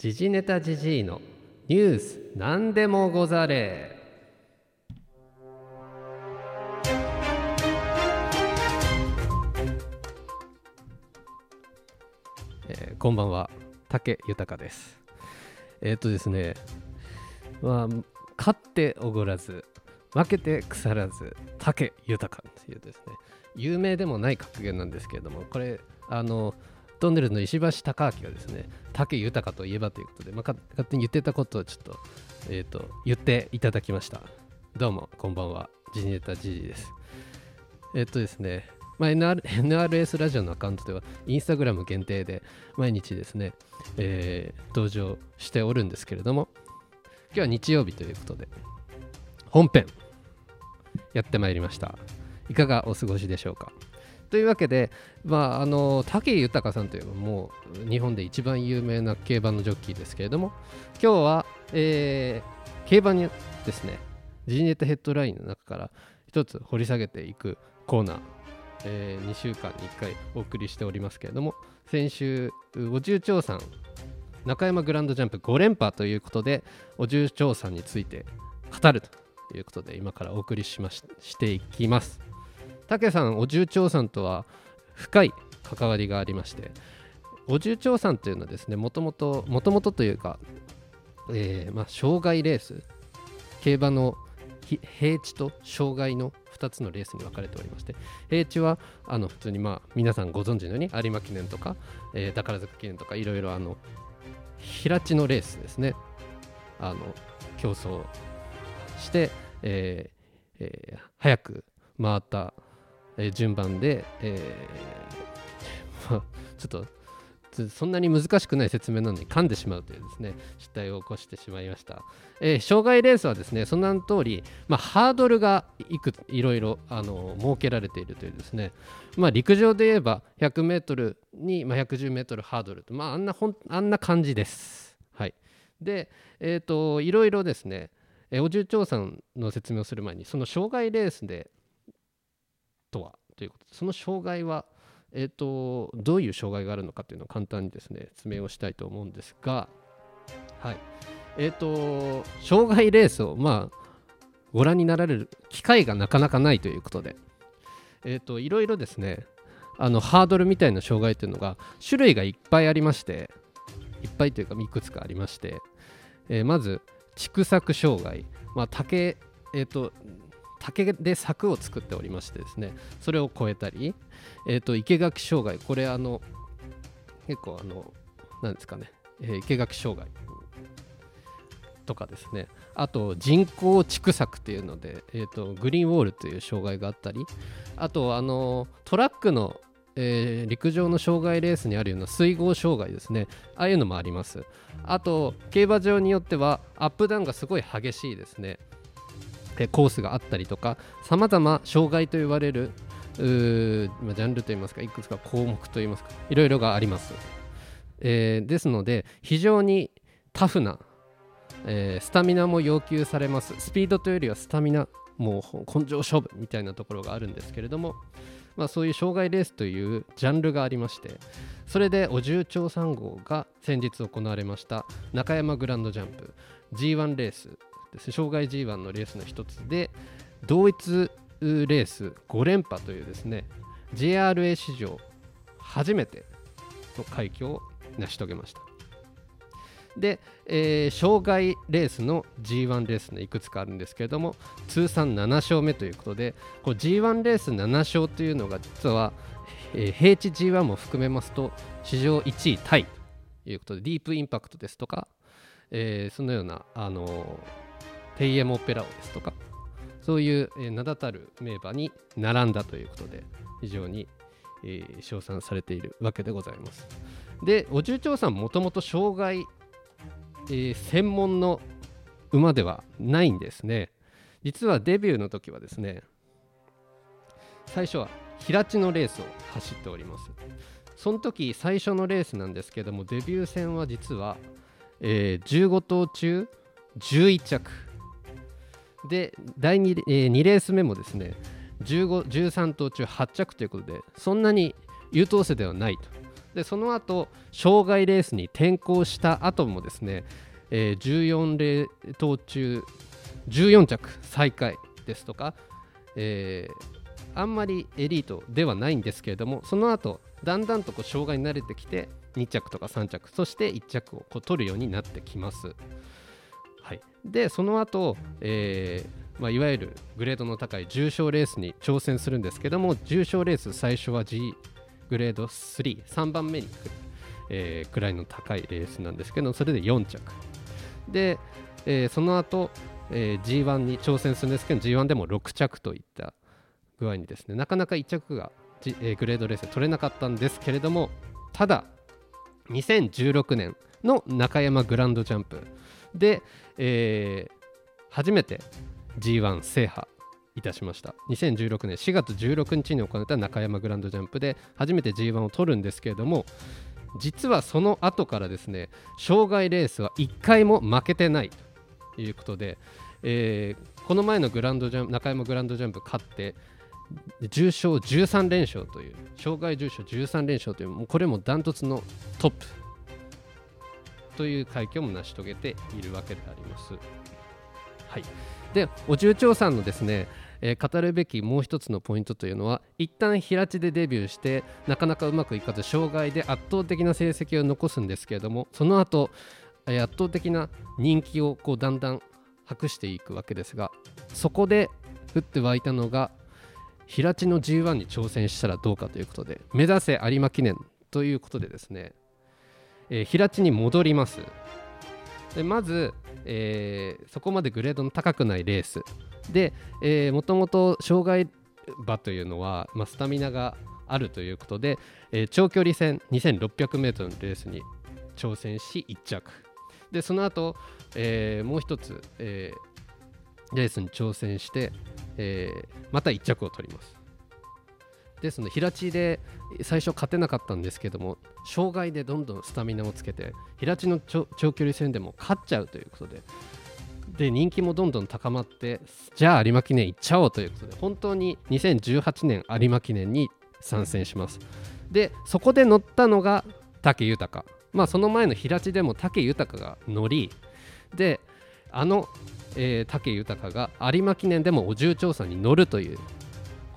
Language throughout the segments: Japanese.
時事ネタじじいのニュースなんでもござれ。えーこんばんは。竹豊です。えーっとですねまあ勝っておごらず負けて腐らず竹豊っていうですね。有名でもない格言なんですけれどもこれあのトンネルズの石橋貴明がですね竹豊といえばということで、まあ、か勝手に言ってたことをちょっと,、えー、と言っていただきました。どうもこんばんは。ジニエタジジです。えっ、とですねまあ、NR NRS ラジオのアカウントではインスタグラム限定で毎日ですね、えー登場しておるんですけれども今日は日曜日ということで本編やってまいりました。いかがお過ごしでしょうか？というわけで、まあ、あの武豊さんといえばもう日本で一番有名な競馬のジョッキーですけれども今日は、えー競馬にですねジーネットヘッドラインの中から一つ掘り下げていくコーナー、え2週間に1回お送りしておりますけれども先週お重長さん中山グランドジャンプ5連覇ということでお重長さんについて語るということで今からお送りしまししていきます。武さんお重長さんとは深い関わりがありましてお重長さんというのはですねもともともともとというか、えーまあ、障害レース競馬の平地と障害の2つのレースに分かれておりまして平地はあの普通にまあ皆さんご存知のように有馬記念とか、えー宝塚記念とかいろいろあの平地のレースですね。あの競争して、えーえー早く回った、え順番で、えー まあ、ちょっとそんなに難しくない説明なのに噛んでしまうというですね失態を起こしてしまいました、えー障害レースはですねその名の通り、まあ、ハードルがいくいろいろあの設けられているというですねまあ、陸上で言えば 100m に、まあ、110m ハードルと、まあ、あんなほんあんな感じです。はい、で、えー、といろいろですね、えお重長さんの説明をする前にその障害レースでとはということでその障害は、えー、とどういう障害があるのかというのを簡単にですね説明をしたいと思うんですが、はい。えー、と障害レースをまあご覧になられる機会がなかなかないということで、えー、といろいろですねあのハードルみたいな障害というのが種類がいっぱいありましていっぱいというかいくつかありまして、えーまず畜作障害、まあ、竹,、えー、と竹で柵を作っておりましてですねそれを超えたり、えー、と生垣障害これあの結構あのなんですかね、えー生垣障害とかですねあと人工畜作っていうので、えー、とグリーンウォールという障害があったりあとあのトラックの、えー陸上の障害レースにあるような水郷障害ですねああいうのもあります。あと競馬場によってはアップダウンがすごい激しいですね。えコースがあったりとかさまざま障害と言われるジャンルといいますかいくつか項目といいますかいろいろがあります、えーですので非常にタフな、えースタミナも要求されます。スピードというよりはスタミナもう根性勝負みたいなところがあるんですけれども、まあ、そういう障害レースというジャンルがありましてそれでお重長3号が先日行われました中山グランドジャンプ。G1 レース。です。障害 G1 のレースの一つで同一レース5連覇というですね JRA 史上初めての快挙を成し遂げました。で、えー障害レースの G1 レースのいくつかあるんですけれども通算7勝目ということでこ G1 レース7勝というのが実は、えー平地 G1 も含めますと史上1位タイということでディープインパクトですとか、えーそのような、あのーテイエモオペラオですとかそういう、名だたる名馬に並んだということで非常に、えー称賛されているわけでございます。でお重長さんもともと障害、え専門の馬ではないんですね。実はデビューの時はですね最初は平地のレースを走っております。その時最初のレースなんですけどもデビュー戦は実は、えー15頭中11着で第 2,、え2レース目もですね15 13頭中8着ということでそんなに優等生ではないとでその後障害レースに転向した後もですね、えー、14レート中14着最下位ですとか、えー、あんまりエリートではないんですけれどもその後だんだんとこう障害に慣れてきて2着とか3着そして1着をこう取るようになってきます。でその後、えーまあ、いわゆるグレードの高い重賞レースに挑戦するんですけども重賞レース最初は G グレード33番目に来る、えー、くらいの高いレースなんですけどそれで4着。で、えー、その後、えー、G1 に挑戦するんですけど G1 でも6着といった具合にですねなかなか1着が、G えー、グレードレースで取れなかったんですけれどもただ2016年の中山グランドジャンプで、えー、初めて G1 制覇いたしました。2016年4月16日に行われた中山グランドジャンプで初めて G1 を取るんですけれども実はその後からですね障害レースは1回も負けてないということで、えー、この前のグランドジャン中山グランドジャンプ勝って重賞13連勝という障害重賞13連勝というもうこれもダントツのトップという快挙も成し遂げているわけであります。はい、でお重長さんのですね、えー、語るべきもう一つのポイントというのは一旦平地でデビューしてなかなかうまくいかず障害で圧倒的な成績を残すんですけれどもその後、圧倒的な人気をこうだんだん博していくわけですがそこで降って湧いたのが平地の G1 に挑戦したらどうかということで目指せ有馬記念ということでですね、えー、平地に戻ります。でまず、えー、そこまでグレードの高くないレース。で、もともと障害馬というのは、まあ、スタミナがあるということで、えー、長距離戦 2600m のレースに挑戦し1着。でその後、えー、もう一つ、えー、レースに挑戦して、えー、また1着を取ります。ですので平地で最初勝てなかったんですけども障害でどんどんスタミナをつけて平地の長距離戦でも勝っちゃうということでで人気もどんどん高まってじゃあ有馬記念行っちゃおうということで本当に2018年有馬記念に参戦します。でそこで乗ったのが武豊。まあその前の平地でも武豊が乗りであのえー、武豊が有馬記念でもお重調査に乗るという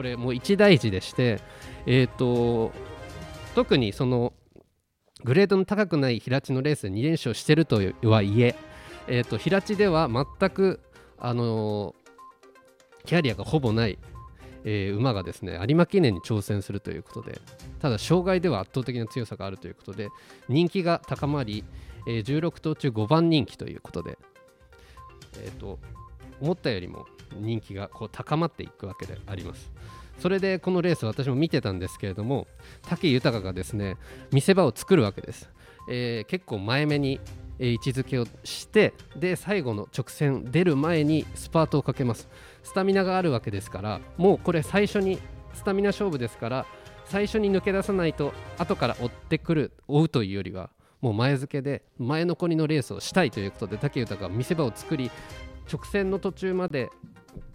これもう一大事でして、えーと、特にそのグレードの高くない平地のレースで2連勝してるとはいええーと、平地では全く、あのー、キャリアがほぼない、えー、馬がですね有馬記念に挑戦するということでただ障害では圧倒的な強さがあるということで人気が高まり、えー、16頭中5番人気ということでえーと、思ったよりも人気がこう高まっていくわけであります。それでこのレース私も見てたんですけれども武豊がですね見せ場を作るわけです、えー、結構前目に、位置づけをしてで最後の直線出る前にスパートをかけますスタミナがあるわけですからもうこれ最初にスタミナ勝負ですから最初に抜け出さないと後から追ってくる追うというよりはもう前付けで前残りのレースをしたいということで武豊が見せ場を作り直線の途中まで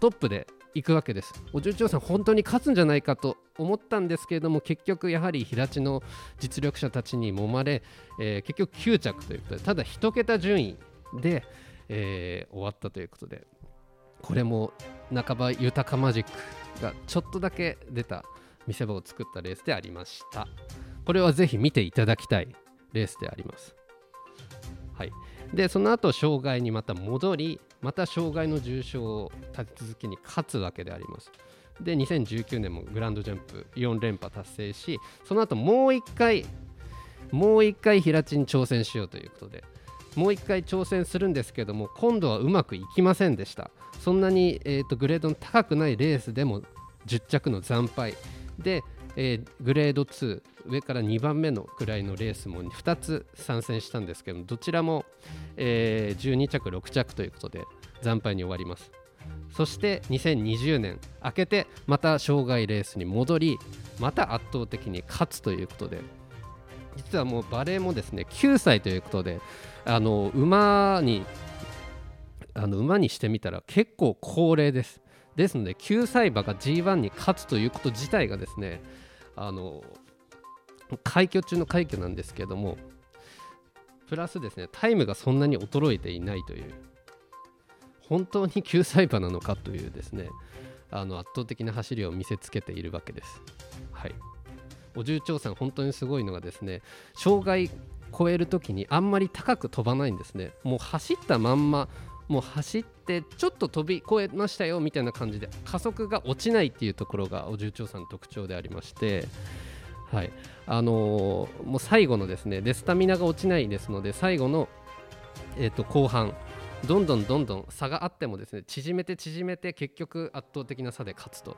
トップで行くわけです。お重長さん、本当に勝つんじゃないかと思ったんですけれども、結局やはり平地の実力者たちに揉まれ、えー、結局9着ということで、ただ1桁順位で、えー、終わったということで、これも半ば豊かマジックがちょっとだけ出た見せ場を作ったレースでありました。これはぜひ見ていただきたいレースであります。はい、でその後障害にまた戻りまた障害の重賞を立て続けに勝つわけであります。で2019年もグランドジャンプ4連覇達成しその後もう1回もう1回平地に挑戦しようということでもう1回挑戦するんですけども今度はうまくいきませんでしたそんなに、えーとグレードの高くないレースでも10着の惨敗でえー、グレード2上から2番目のくらいのレースも2つ参戦したんですけどどちらも、えー、12着6着ということで惨敗に終わります。そして2020年明けてまた障害レースに戻りまた圧倒的に勝つということで実はもうバレーもですね9歳ということであの馬にあの馬にしてみたら結構高齢です。ですので9歳馬が G1 に勝つということ自体がですねあの快挙中の快挙なんですけどもプラスですねタイムがそんなに衰えていないという本当に救済馬なのかというですねあの圧倒的な走りを見せつけているわけです。はい、お重長さん本当にすごいのがですね障害超える時にあんまり高く飛ばないんですねもう走ったまんまもう走ってちょっと飛び越えましたよみたいな感じで加速が落ちないっていうところがお重長さんの特徴でありましてはい。あのー、もう最後のですねでスタミナが落ちないですので最後の、えー、と後半どんどんどんどん差があってもですね縮めて縮めて結局圧倒的な差で勝つと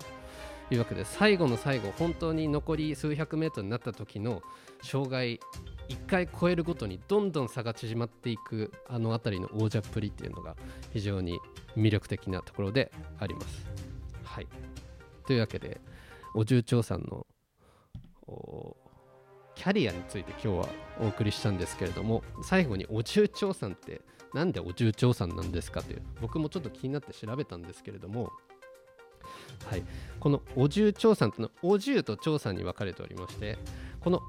いうわけで最後の最後本当に残り数百メートルになった時の障害1回超えるごとにどんどん差が縮まっていくあの辺りの王者っぷりっていうのが非常に魅力的なところであります。はい、というわけでお重長さんのキャリアについて今日はお送りしたんですけれども最後にお重長さんってなんでお重長さんなんですかという僕もちょっと気になって調べたんですけれどもはい、このお重長さんというのはお重と長さんに分かれておりましてこの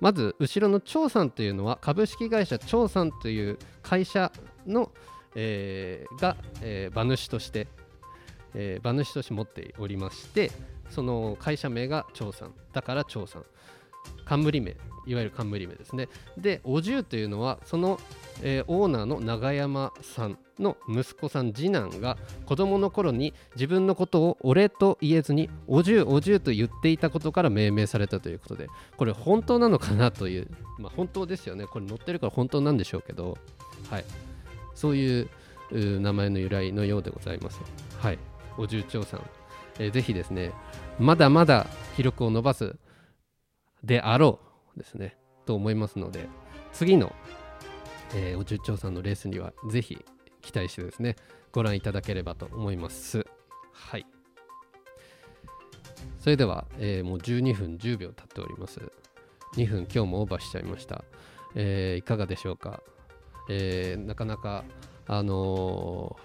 まず後ろの長さんというのは株式会社長さんという会社の、えー、が、えー、馬主として、えー、馬主として持っておりましてその会社名が長さんだから長さん。冠名いわゆる冠名ですね。でお重というのはその、えー、オーナーの永山さんの息子さん次男が子供の頃に自分のことを俺と言えずにお重お重と言っていたことから命名されたということでこれ本当なのかなというまあ本当ですよね。これ載ってるから本当なんでしょうけどはい。そういう名前の由来のようでございます。はい。お重長さん、えー、ぜひですねまだまだ記録を伸ばすであろうですねと思いますので次の、えー、お重長さんのレースにはぜひ期待してですねご覧いただければと思います。はい。それでは、えー、もう12分10秒経っております。2分今日もオーバーしちゃいました、えー、いかがでしょうか、えー、なかなかあの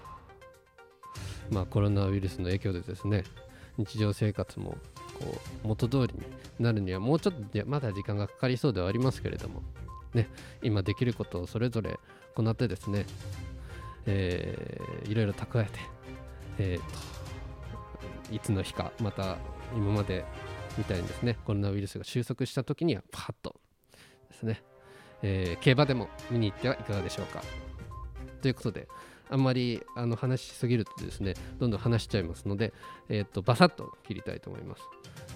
まあコロナウイルスの影響でですね日常生活もこう元通りになるにはもうちょっとまだ時間がかかりそうではありますけれども、ね、今できることをそれぞれ行ってですね、えー、いろいろ蓄えて、えと、いつの日かまた今までみたいにですねコロナウイルスが収束した時にはパッとですね、え、競馬でも見に行ってはいかがでしょうか。ということであんまりあの話しすぎるとですねどんどん話しちゃいますので、えーと、バサッと切りたいと思います。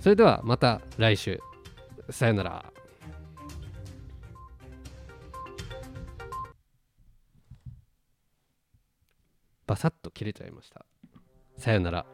それではまた来週。さよなら。バサッと切れちゃいました。さよなら。